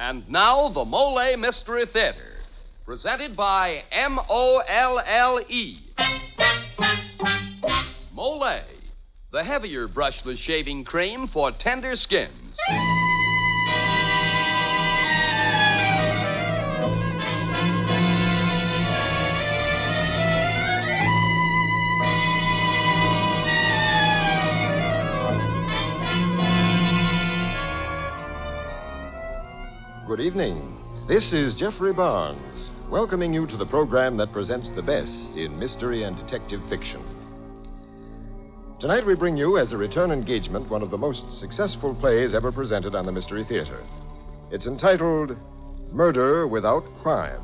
And now, the Molle Mystery Theater, presented by M O L L E. Molle, the heavier brushless shaving cream for tender skins. Evening. This is Geoffrey Barnes, welcoming you to the program that presents the best in mystery and detective fiction. Tonight we bring you, as a return engagement, one of the most successful plays ever presented on the Mystery Theater. It's entitled Murder Without Crime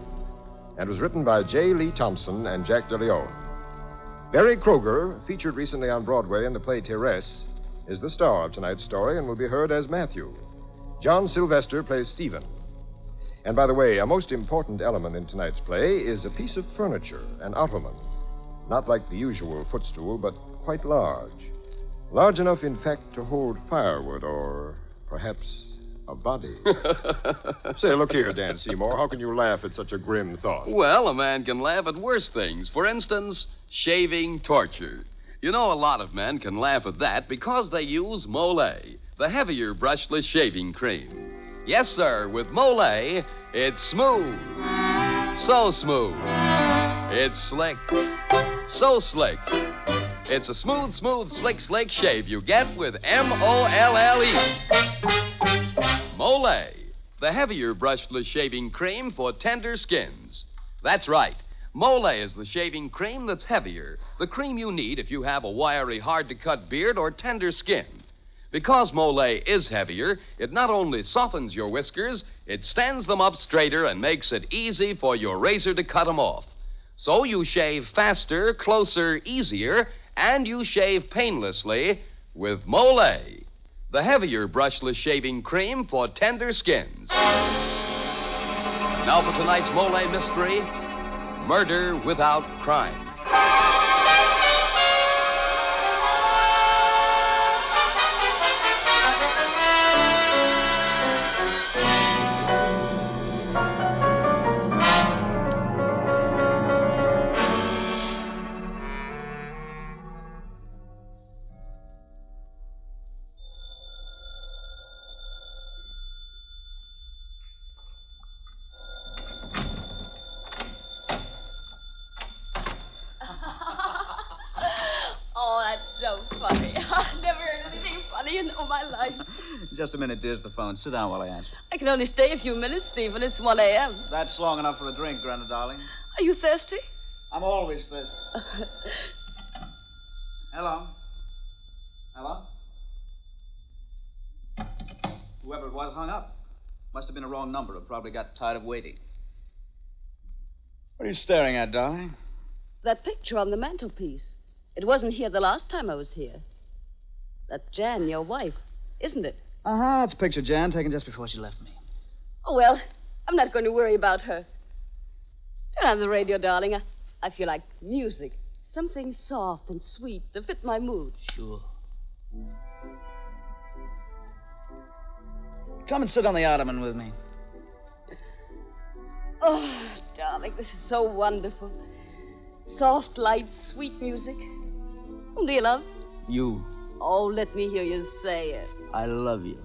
and was written by J. Lee Thompson and Jack DeLeon. Berry Kroeger, featured recently on Broadway in the play Therese, is the star of tonight's story and will be heard as Matthew. John Sylvester plays Stephen. And by the way, a most important element in tonight's play is a piece of furniture, an ottoman. Not like the usual footstool, but quite large. Large enough, in fact, to hold firewood or perhaps a body. Say, look here, Dan Seymour. How can you laugh at such a grim thought? Well, a man can laugh at worse things. For instance, shaving torture. You know, a lot of men can laugh at that because they use Molle, the heavier brushless shaving cream. Yes, sir, with Molle, it's smooth. So smooth. It's slick. So slick. It's a smooth, smooth, slick, slick shave you get with M O L L E. Molle, the heavier brushless shaving cream for tender skins. That's right. Molle is the shaving cream that's heavier, the cream you need if you have a wiry, hard to cut beard or tender skin. Because Molle is heavier, it not only softens your whiskers, it stands them up straighter and makes it easy for your razor to cut them off. So you shave faster, closer, easier, and you shave painlessly with Molle, the heavier brushless shaving cream for tender skins. Now for tonight's Molle mystery Murder Without Crime. Just a minute, dear's the phone. Sit down while I answer. I can only stay a few minutes, Stephen. It's 1 a.m. That's long enough for a drink, Grandma, darling. Are you thirsty? I'm always thirsty. Hello? Hello? Whoever it was hung up. Must have been a wrong number. It probably got tired of waiting. What are you staring at, darling? that picture on the mantelpiece. It wasn't here the last time I was here. That's Jan, your wife, isn't it? Uh huh. It's a picture Jan taken just before she left me. Oh, well, I'm not going to worry about her. Turn on the radio, darling. I, I feel like music. Something soft and sweet to fit my mood. Sure. Come and sit on the ottoman with me. Oh, darling, this is so wonderful. Soft light, sweet music. Whom do you love? You. Oh, let me hear you say it. I love you.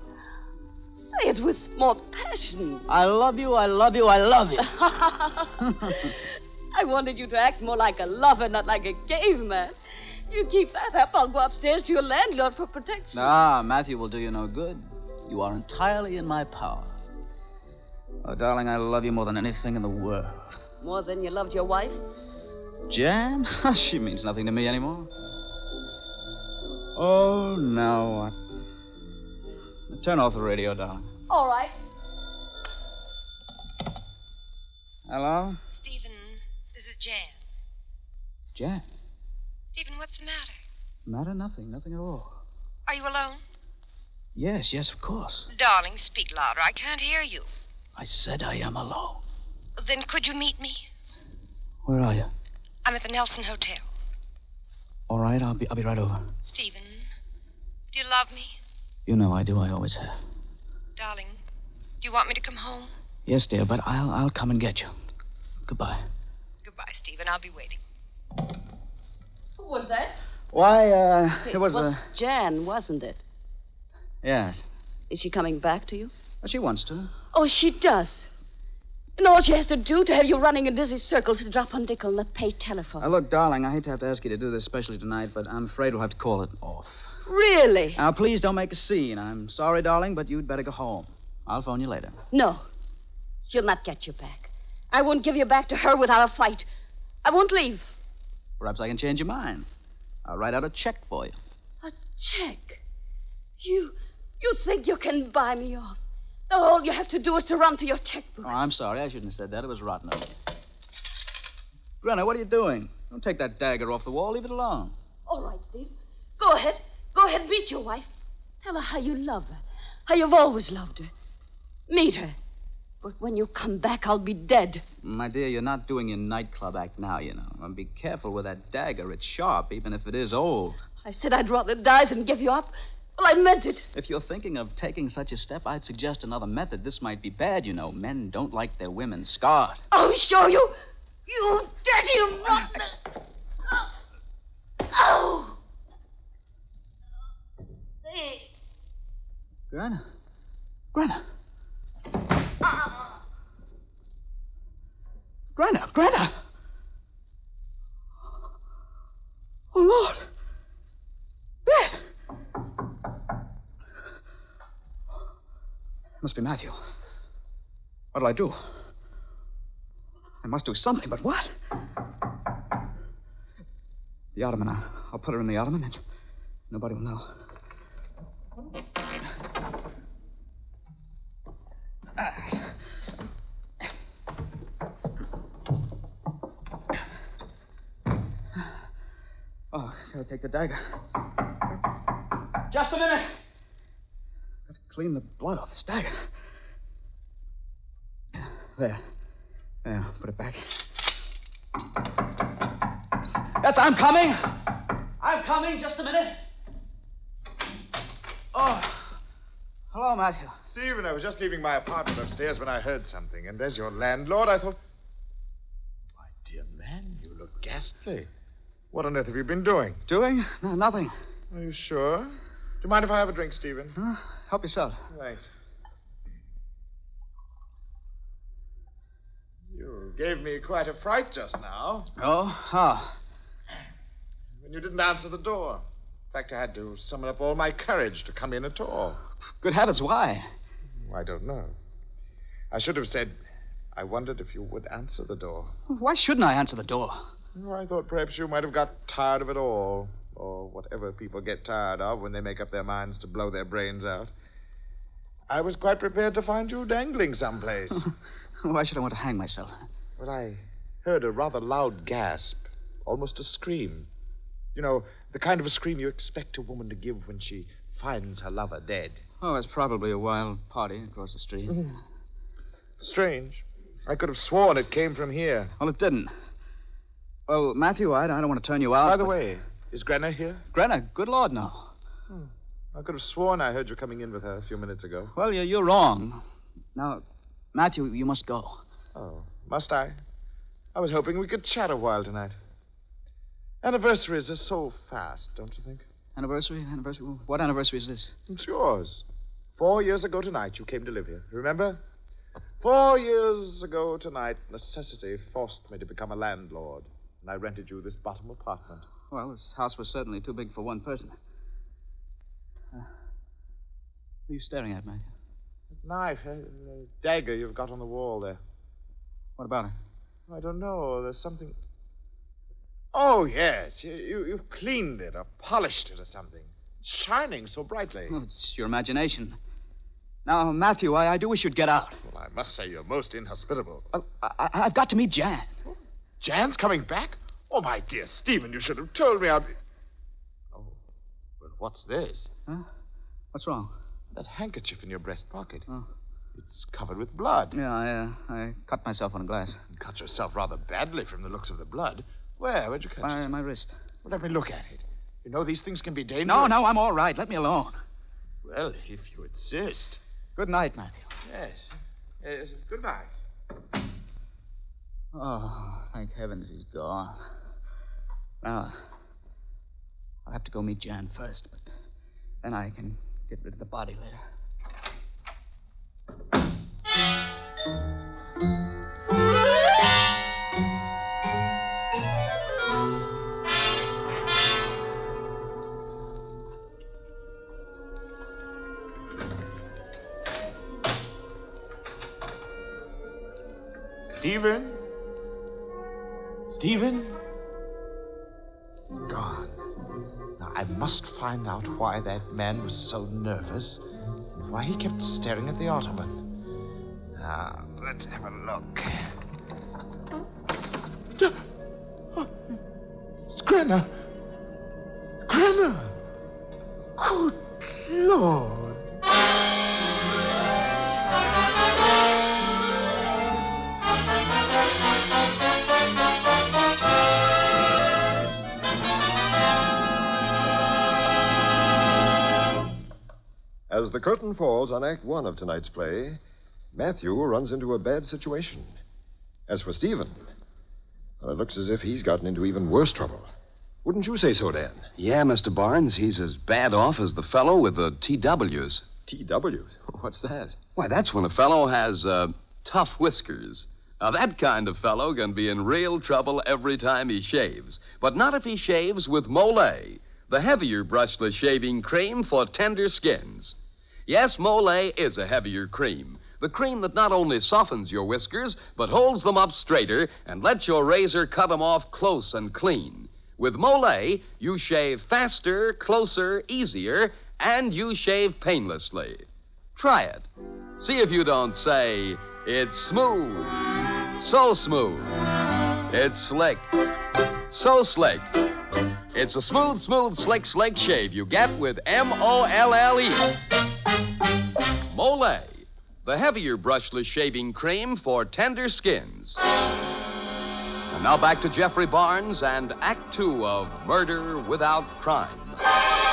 Say it with more passion. I love you, I love you, I love you. I wanted you to act more like a lover, not like a caveman. You keep that up, I'll go upstairs to your landlord for protection. ah, Matthew will do you no good. You are entirely in my power. Oh, darling, I love you more than anything in the world. More than you loved your wife? Jan? she means nothing to me anymore. Oh, now what? Now, Turn off the radio, darling. All right. Hello? Stephen, this is Jan. Jan? Stephen, what's the matter? Matter? Nothing. Nothing at all. Are you alone? Yes, yes, of course. Darling, speak louder. I can't hear you. I said I am alone. Then could you meet me? Where are you? I'm at the Nelson Hotel. All right, I'll be I'll be right over. Stephen, do you love me? You know I do. I always have. Darling, Do you want me to come home? Yes, dear, but I'll I'll come and get you. Goodbye. Goodbye, Stephen. I'll be waiting. Who was that? Why, uh, it was, was uh, Jan, wasn't it? yes. Is she coming back to you? Well, she wants to. Oh, she does. And all she has to do to have you running in dizzy circles is drop on Dickel on the pay telephone. Now, look, darling, I hate to have to ask you to do this especially tonight, but I'm afraid we'll have to call it off. Really? Now, please don't make a scene. I'm sorry, darling, but you'd better go home. I'll phone you later. No. She'll not get you back. I won't give you back to her without a fight. I won't leave. Perhaps I can change your mind. I'll write out a check for you. A check? You you think you can buy me off? All you have to do is to run to your checkbook. Oh, I'm sorry. I shouldn't have said that. It was rotten of me. Brenner, what are you doing? Don't take that dagger off the wall. Leave it alone. All right, Steve. Go ahead. Go ahead, beat your wife. Tell her how you love her. How you've always loved her. Meet her. But when you come back, I'll be dead. My dear, you're not doing your nightclub act now, you know. And be careful with that dagger. It's sharp, even if it is old. I said I'd rather die than give you up. Well, I meant it. If you're thinking of taking such a step, I'd suggest another method. This might be bad, you know. Men don't like their women scarred. I'll show you. You dirty rotten. Oh. Hey. Granna. Granna, Granna. Oh, Lord. Bed. Must be Matthew. What'll I do? I must do something, but what? The ottoman. I'll, I'll put her in the ottoman, and nobody will know. Oh, gotta take the dagger. Just a minute. Gotta clean the blood off this dagger. There. There, put it back. Yes, I'm coming. I'm coming. Just a minute. Oh. Hello, Matthew. Stephen, I was just leaving my apartment upstairs when I heard something, and as your landlord, I thought. My dear man, you look ghastly. What on earth have you been doing? Doing? No, nothing. Are you sure? Do you mind if I have a drink, Stephen? Huh? Help yourself. Thanks. You gave me quite a fright just now Oh? How? when you didn't answer the door. In fact, I had to summon up all my courage to come in at all. Good heavens, why? Oh, I don't know. I should have said, I wondered if you would answer the door. Why shouldn't I answer the door? Oh, I thought perhaps you might have got tired of it all, or whatever people get tired of when they make up their minds to blow their brains out. I was quite prepared to find you dangling someplace. Why should I want to hang myself? Well, I heard a rather loud gasp, almost a scream. You know, the kind of a scream you expect a woman to give when she finds her lover dead. Oh, it's probably a wild party across the street. Mm. Strange. I could have sworn it came from here. Well, it didn't. Well, Matthew, I, I don't want to turn you out. By the but- way, is Grenna here? Greta, good Lord, no. Hmm. I could have sworn I heard you coming in with her a few minutes ago. Well, you're, you're wrong. Now, Matthew, you must go. Oh, must I? I was hoping we could chat a while tonight. Anniversaries are so fast, don't you think? Anniversary? Anniversary? What anniversary is this? It's yours. Four years ago tonight, you came to live here. Remember? Four years ago tonight, necessity forced me to become a landlord, and I rented you this bottom apartment. Well, this house was certainly too big for one person. Uh, what are you staring at, Matthew? Knife, a, a dagger you've got on the wall there. What about it? I don't know. There's something. Oh, yes. You, you, you've cleaned it or polished it or something. It's shining so brightly. Oh, it's your imagination. Now, Matthew, I, I do wish you'd get out. Well, I must say you're most inhospitable. I, I, I've got to meet Jan. Jan's coming back? Oh, my dear Stephen, you should have told me. I'd be... Oh, well, what's this? Huh? What's wrong? That handkerchief in your breast pocket. Oh. It's covered with blood. Yeah, I, uh, I cut myself on a glass. You cut yourself rather badly from the looks of the blood. Where? Where'd you cut My, yourself? my wrist. Well, let me look at it. You know these things can be dangerous. No, no, I'm all right. Let me alone. Well, if you insist. Good night, Matthew. Yes. Yes. Goodbye. Oh, thank heavens he's gone. Now, I'll have to go meet Jan first, but then I can get rid of the body later. Find out why that man was so nervous and why he kept staring at the ottoman. Now, let's have a look. It's oh. Grenna. Grenna. As the curtain falls on Act One of tonight's play, Matthew runs into a bad situation. As for Stephen, well, it looks as if he's gotten into even worse trouble. Wouldn't you say so, Dan? Yeah, Mr. Barnes, he's as bad off as the fellow with the TWs. TW? What's that? Why, that's when a fellow has uh, tough whiskers. Now, that kind of fellow can be in real trouble every time he shaves, but not if he shaves with Molle, the heavier brushless shaving cream for tender skins. Yes, Molle is a heavier cream. The cream that not only softens your whiskers, but holds them up straighter and lets your razor cut them off close and clean. With Molle, you shave faster, closer, easier, and you shave painlessly. Try it. See if you don't say, it's smooth, so smooth, it's slick, so slick. It's a smooth, smooth, slick, slick shave you get with M O L L E. Molle, the heavier brushless shaving cream for tender skins. And now back to Geoffrey Barnes and Act Two of Murder Without Crime.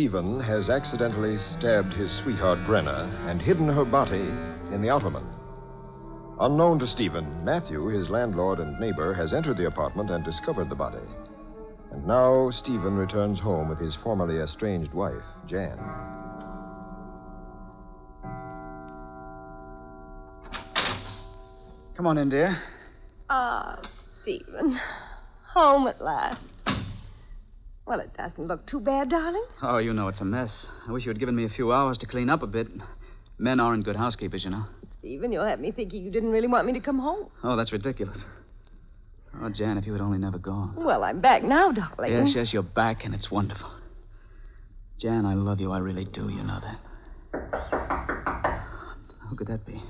Stephen has accidentally stabbed his sweetheart Brenna and hidden her body in the ottoman. Unknown to Stephen, Matthew, his landlord and neighbor, has entered the apartment and discovered the body. And now Stephen returns home with his formerly estranged wife, Jan. Come on in, dear. Ah, Stephen. Home at last. Well, it doesn't look too bad, darling. Oh, you know it's a mess. I wish you had given me a few hours to clean up a bit. Men aren't good housekeepers, you know. Stephen, you'll have me thinking you didn't really want me to come home. Oh, that's ridiculous. Oh, Jan, if you had only never gone. Well, I'm back now, darling. Yes, yes, you're back, and it's wonderful. Jan, I love you. I really do. You know that. Who could that be?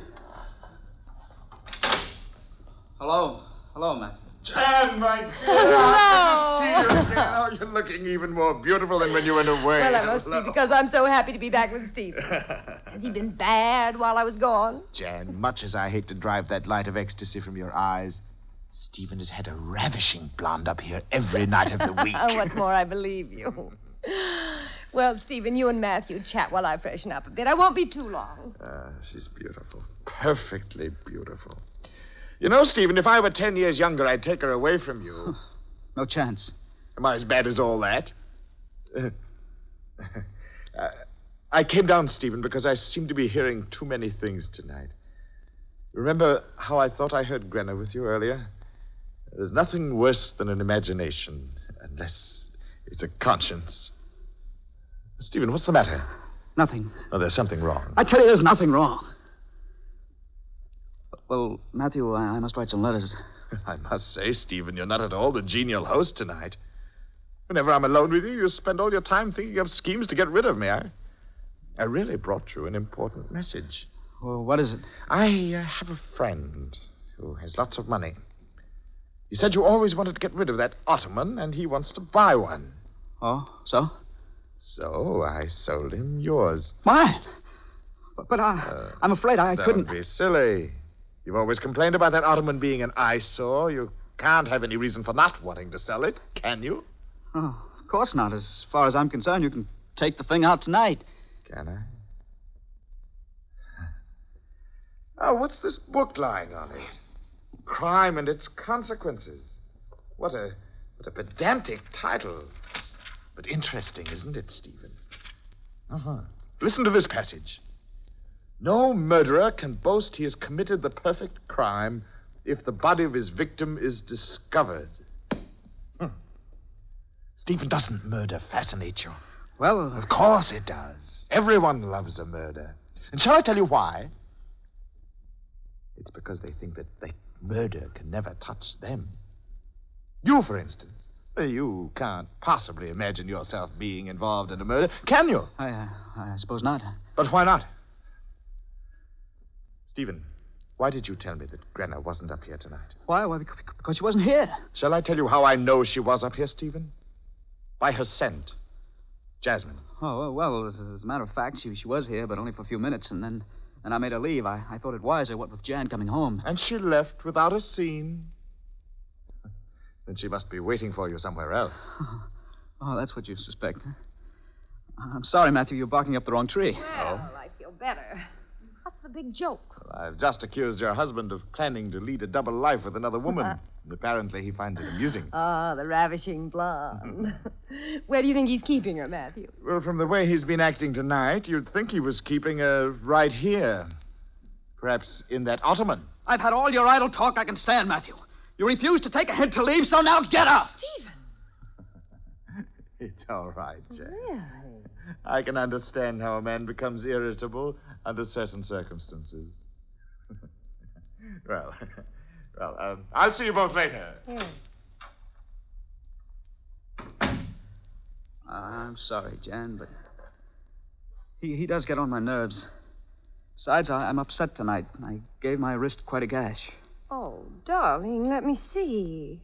Hello. Hello, Matthew. Jan, my dear. Hello. Good to see you again. Oh, you're looking even more beautiful than when you went away. Well, that must be because I'm so happy to be back with Stephen. Has he been bad while I was gone? Jan, much as I hate to drive that light of ecstasy from your eyes, Stephen has had a ravishing blonde up here every night of the week. Oh, what's more, I believe you. Well, Stephen, you and Matthew chat while I freshen up a bit. I won't be too long. Ah, she's beautiful. Perfectly beautiful. You know, Stephen, if I were ten years younger, I'd take her away from you. No chance. Am I as bad as all that? Uh, I came down, Stephen, because I seem to be hearing too many things tonight. Remember how I thought I heard Grenna with you earlier? There's nothing worse than an imagination, unless it's a conscience. Stephen, what's the matter? Nothing. Oh, there's something wrong. I tell you, there's nothing wrong. Well, Matthew, I, I must write some letters. I must say, Stephen, you're not at all the genial host tonight. Whenever I'm alone with you, you spend all your time thinking of schemes to get rid of me. I, I really brought you an important message. Well, what is it? I uh, have a friend who has lots of money. You said you always wanted to get rid of that ottoman, and he wants to buy one. Oh, so? So I sold him yours. Mine. But, but I, I'm afraid I Don't couldn't. be silly. You've always complained about that ottoman being an eyesore. You can't have any reason for not wanting to sell it, can you? Oh, of course not. As far as I'm concerned, you can take the thing out tonight. Can I? Oh, what's this book lying on it? Crime and its consequences. What a what a pedantic title. But interesting, isn't it, Stephen? Uh-huh. Listen to this passage. No murderer can boast he has committed the perfect crime if the body of his victim is discovered. Hmm. Stephen, doesn't murder fascinate you? Well, Of course it does. Everyone loves a murder. And shall I tell you why? It's because they think that they, murder can never touch them. You, for instance. uh, You can't possibly imagine yourself being involved in a murder, can you? I, uh, I suppose not. But why not? Stephen, why did you tell me that Grenna wasn't up here tonight? Why? Why? Because she wasn't here. Shall I tell you how I know she was up here, Stephen? By her scent. Jasmine. Oh, well, well, as, as a matter of fact, she, she was here, but only for a few minutes, and then and I made her leave. I, I thought it wiser, what with Jan coming home. And she left without a scene. Then she must be waiting for you somewhere else. Oh, that's what you suspect. I'm sorry, Matthew, you're barking up the wrong tree. Well, I feel better. What's the big joke? I've just accused your husband of planning to lead a double life with another woman. and apparently he finds it amusing. Ah, the ravishing blonde. Where do you think he's keeping her, Matthew? Well, from the way he's been acting tonight, you'd think he was keeping her right here. Perhaps in that ottoman. I've had all your idle talk I can stand, Matthew. You refuse to take a hint to leave, so now get up. Stephen. It's all right, Jack. Really? I can understand how a man becomes irritable under certain circumstances. well, well, um, I'll see you both later. I'm sorry, Jan, but he, he does get on my nerves. Besides, I, I'm upset tonight. I gave my wrist quite a gash. Oh, darling, let me see.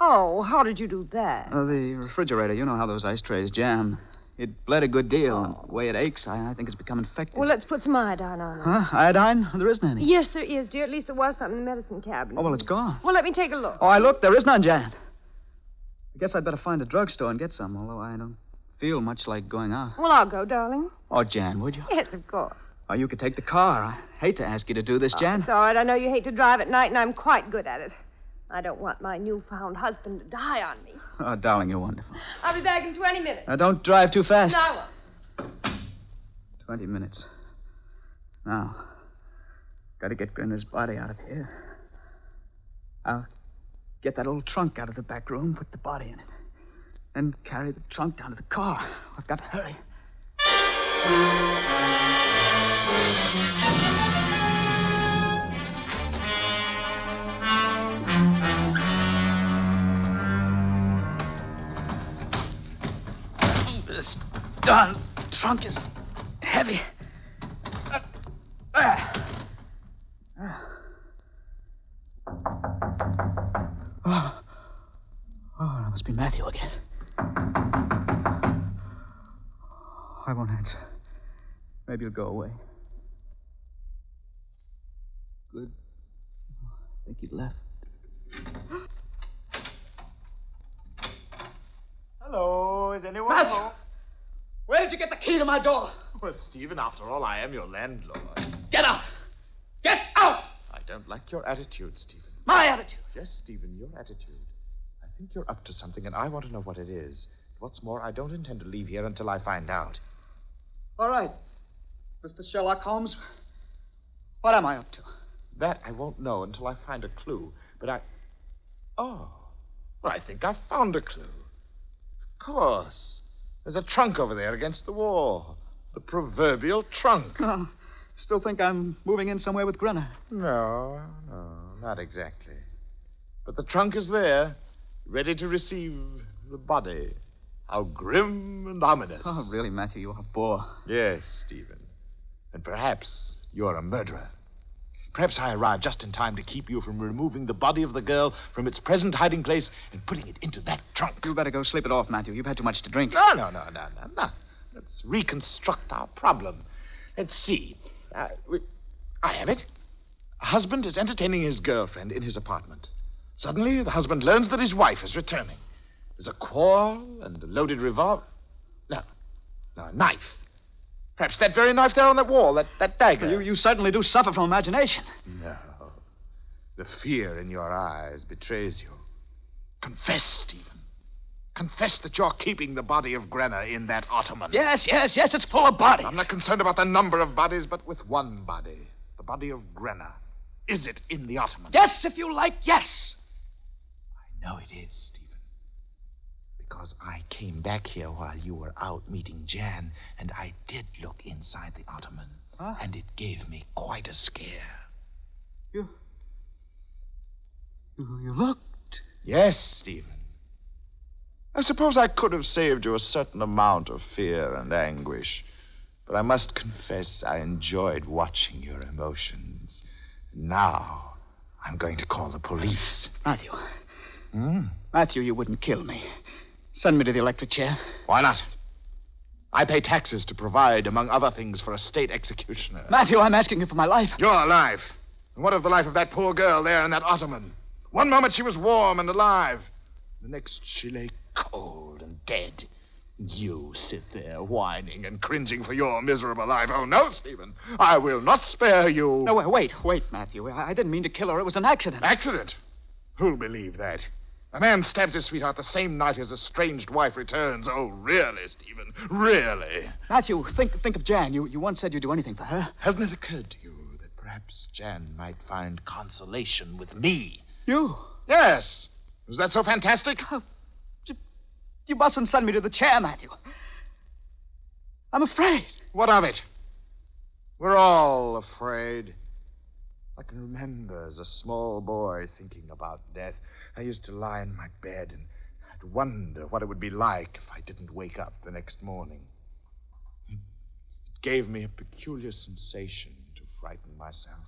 Oh, how did you do that? Uh, the refrigerator, you know how those ice trays jam. It bled a good deal, and the way it aches, I, I think it's become infected. Well, let's put some iodine on it. Huh? Iodine? There isn't any. Yes, there is, dear. At least there was something in the medicine cabinet. Oh, well, it's gone. Well, let me take a look. Oh, I looked. There is none, Jan. I guess I'd better find a drugstore and get some, although I don't feel much like going out. Well, I'll go, darling. Oh, Jan, would you? Yes, of course. Oh, you could take the car. I hate to ask you to do this, oh, Jan. It's all right. I know you hate to drive at night, and I'm quite good at it. I don't want my newfound husband to die on me. Oh, darling, you're wonderful. I'll be back in 20 minutes. Now, don't drive too fast. No, I won't. Twenty minutes. Now, got to get Grinner's body out of here. I'll get that old trunk out of the back room, put the body in it, then carry the trunk down to the car. I've got to hurry. Darn trunk is heavy. Uh, ah. Ah. Oh. oh, that must be Matthew again. I won't answer. Maybe he'll go away. Good. I think he left. Hello, is anyone Matthew! home? Where did you get the key to my door? Well, Stephen, after all, I am your landlord. Get out! Get out! I don't like your attitude, Stephen. My attitude. Yes, Stephen, your attitude. I think you're up to something, and I want to know what it is. What's more, I don't intend to leave here until I find out. All right. Mr. Sherlock Holmes, what am I up to? That I won't know until I find a clue. But I. Oh. Well, I think I've found a clue. Of course. There's a trunk over there against the wall. The proverbial trunk. Oh, still think I'm moving in somewhere with Grenner. No, no, not exactly. But the trunk is there, ready to receive the body. How grim and ominous. Oh, really, Matthew, you're a bore. Yes, Stephen. And perhaps you're a murderer. Perhaps I arrived just in time to keep you from removing the body of the girl from its present hiding place and putting it into that trunk. You better go sleep it off, Matthew. You've had too much to drink. No, no, no, no, no, no. Let's reconstruct our problem. Let's see. Uh, we- I have it. A husband is entertaining his girlfriend in his apartment. Suddenly, the husband learns that his wife is returning. There's a quarrel and a loaded revolver. No, no, a knife. Perhaps that very knife there on that wall, that, that dagger. You, you certainly do suffer from imagination. No. The fear in your eyes betrays you. Confess, Stephen. Confess that you're keeping the body of Grenna in that ottoman. Yes, yes, yes, it's full of bodies. I'm not concerned about the number of bodies, but with one body. The body of Grenna. Is it in the ottoman? Yes, if you like, yes. I know it is. Because I came back here while you were out meeting Jan, and I did look inside the ottoman. Huh? And it gave me quite a scare. You. You, you looked. Yes, Stephen. I suppose I could have saved you a certain amount of fear and anguish, but I must confess I enjoyed watching your emotions. Now, I'm going to call the police. Matthew. Hmm? Matthew, you wouldn't kill me. Send me to the electric chair. Why not? I pay taxes to provide, among other things, for a state executioner. Matthew, I'm asking you for my life. Your life. And what of the life of that poor girl there in that ottoman? One moment she was warm and alive. The next she lay cold and dead. You sit there whining and cringing for your miserable life. Oh, no, Stephen. I will not spare you. No, wait, wait, Matthew. I didn't mean to kill her. It was an accident. Accident? Who'll believe that? A man stabs his sweetheart the same night his estranged wife returns. Oh, really, Stephen? Really? Matthew, think think of Jan. You you once said you'd do anything for her. Hasn't it occurred to you that perhaps Jan might find consolation with me? You? Yes. Is that so fantastic? oh, You mustn't send me to the chair, Matthew. I'm afraid. What of it? We're all afraid. I can remember as a small boy thinking about death. I used to lie in my bed and I'd wonder what it would be like if I didn't wake up the next morning. It gave me a peculiar sensation to frighten myself.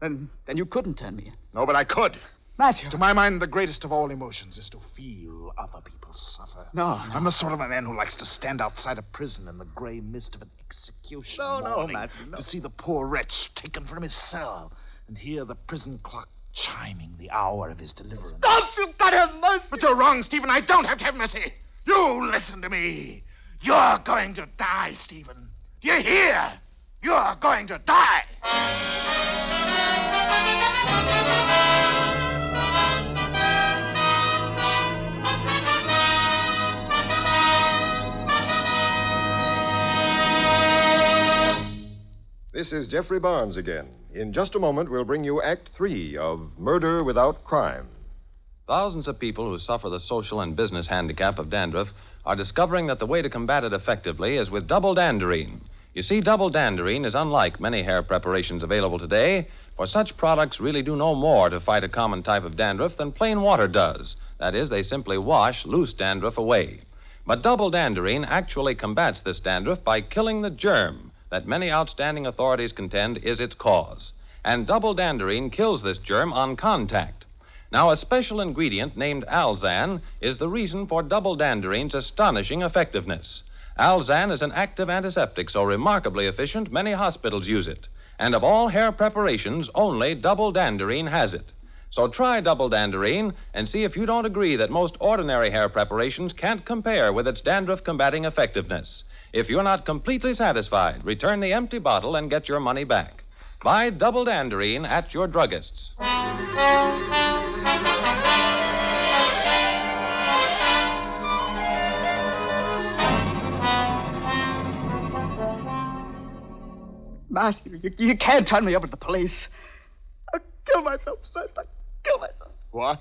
Then then you couldn't turn me in. No, but I could. Matthew. To my mind, the greatest of all emotions is to feel other people suffer. No, no. I'm the sort of a man who likes to stand outside a prison in the gray mist of an execution No, no, morning Matthew, no. to see the poor wretch taken from his cell and hear the prison clock chiming the hour of his deliverance. Stop! You've got to have mercy. But you're wrong, Stephen. I don't have to have mercy. You listen to me. You're going to die, Stephen. Do you hear? You're going to die. This is Geoffrey Barnes again. In just a moment, we'll bring you Act Three of Murder Without Crime. Thousands of people who suffer the social and business handicap of dandruff are discovering that the way to combat it effectively is with double danderine. You see, double danderine is unlike many hair preparations available today, for such products really do no more to fight a common type of dandruff than plain water does. That is, they simply wash loose dandruff away. But double danderine actually combats this dandruff by killing the germ that many outstanding authorities contend is its cause. And double danderine kills this germ on contact. Now, a special ingredient named Alzan is the reason for double danderine's astonishing effectiveness. Alzan is an active antiseptic so remarkably efficient, many hospitals use it. And of all hair preparations, only double danderine has it. So try double danderine and see if you don't agree that most ordinary hair preparations can't compare with its dandruff combating effectiveness. If you're not completely satisfied, return the empty bottle and get your money back. Buy double danderine at your druggist's. Matthew, you, you can't turn me over to the police. I'll kill myself first. I'll kill myself. What?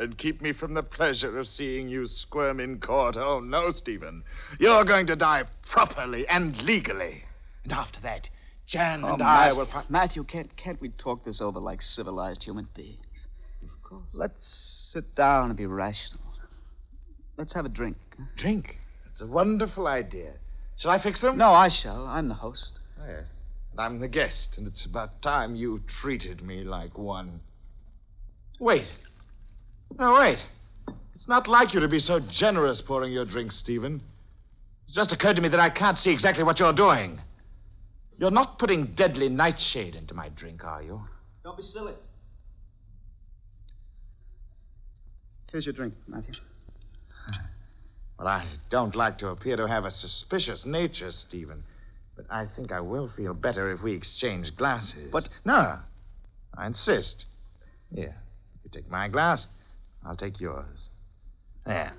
And keep me from the pleasure of seeing you squirm in court. Oh, no, Stephen. You're going to die properly and legally. And after that, Jan Oh, and I will. Fi- Matthew, can't, can't we talk this over like civilized human beings? Of course. Let's sit down and be rational. Let's have a drink. Drink. It's a wonderful idea. Shall I fix them? No, I shall. I'm the host. Oh, yes. And I'm the guest, and it's about time you treated me like one. Wait. No, wait. It's not like you to be so generous pouring your drinks, Stephen. It's just occurred to me that I can't see exactly what you're doing. You're not putting deadly nightshade into my drink, are you? Don't be silly. Here's your drink, Matthew. Well, I don't like to appear to have a suspicious nature, Stephen, but I think I will feel better if we exchange glasses. But- No, I insist. Here, you take my glass, I'll take yours. There.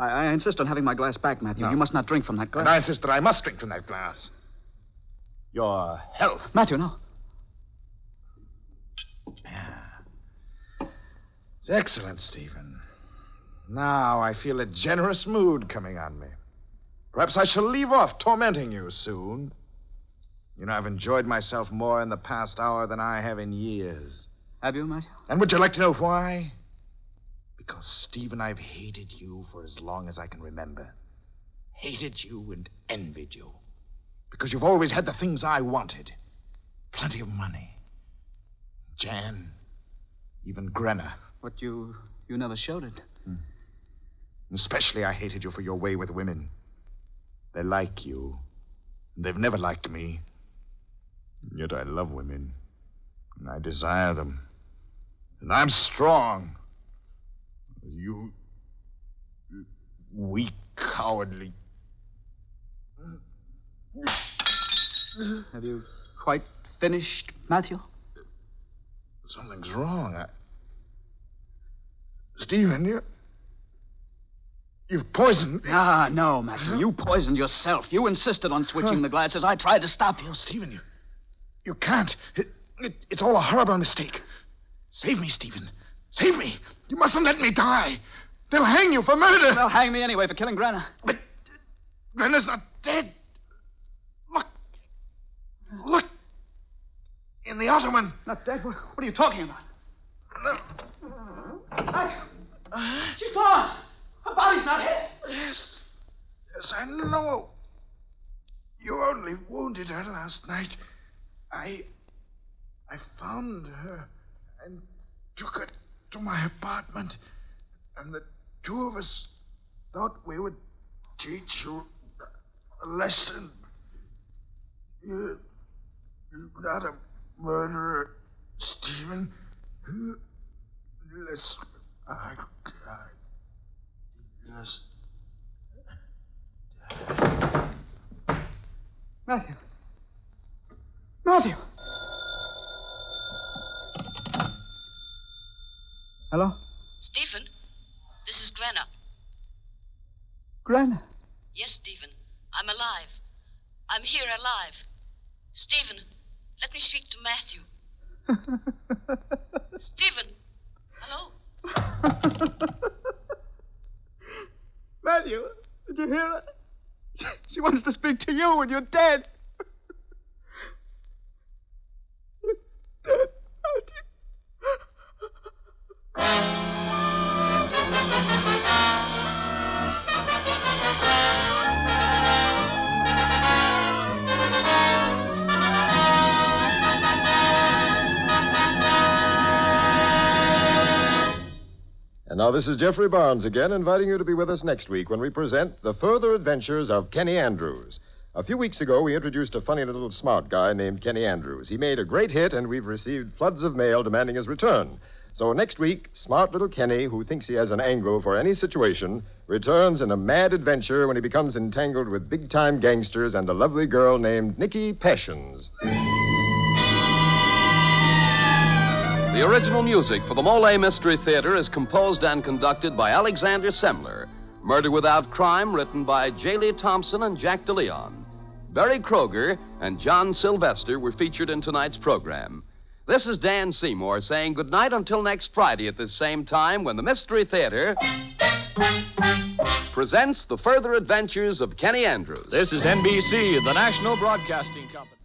I, I insist on having my glass back, Matthew. No. You must not drink from that glass. And I insist that I must drink from that glass. Your health. Matthew, no. It's excellent, Stephen. Now I feel a generous mood coming on me. Perhaps I shall leave off tormenting you soon. You know, I've enjoyed myself more in the past hour than I have in years. Have you, Matthew? And would you like to know why? Because, Stephen, I've hated you for as long as I can remember. Hated you and envied you. Because you've always had the things I wanted plenty of money. Jan, even Grenna. But you you never showed it. Hmm. Especially, I hated you for your way with women. They like you. They've never liked me. Yet I love women. And I desire them. And I'm strong. You. weak, cowardly. Have you quite finished, Matthew? Something's wrong. I... Stephen, you. You've poisoned me. Ah, no, Matthew. You poisoned yourself. You insisted on switching the glasses. I tried to stop you. Stephen, you. You can't. It, it, it's all a horrible mistake. Save me, Stephen. Save me. You mustn't let me die. They'll hang you for murder. They'll hang me anyway for killing Granna. But Brenner's not dead. Look. Look. In the ottoman. Not dead? What, what are you talking about? Matthew! She's gone! Her body's not here. Yes. Yes, I know. You only wounded her last night. I. I found her and took her to my apartment. And the two of us thought we would teach you a lesson. You, you're not a murderer, Stephen. Listen, I, I Yes. Matthew. Matthew! Hello? Stephen, this is Granna. Granna. Yes, Stephen. I'm alive. I'm here alive. Stephen, let me speak to Matthew. Stephen, hello? Matthew, did you hear her? She wants to speak to you and you're dead. You're dead, And now this is Geoffrey Barnes again, inviting you to be with us next week when we present the further adventures of Kenny Andrews. A few weeks ago, we introduced a funny little smart guy named Kenny Andrews. He made a great hit, and we've received floods of mail demanding his return. So next week, smart little Kenny, who thinks he has an angle for any situation, returns in a mad adventure when he becomes entangled with big time gangsters and a lovely girl named Nikki Passions. The original music for the Molle Mystery Theater is composed and conducted by Alexander Semmler. Murder Without Crime, written by J. Lee Thompson and Jack DeLeon. Berry Kroeger and John Sylvester were featured in tonight's program. This is Dan Seymour saying goodnight until next Friday at this same time when the Mystery Theater presents the further adventures of Kenny Andrews. This is NBC, the National Broadcasting Company.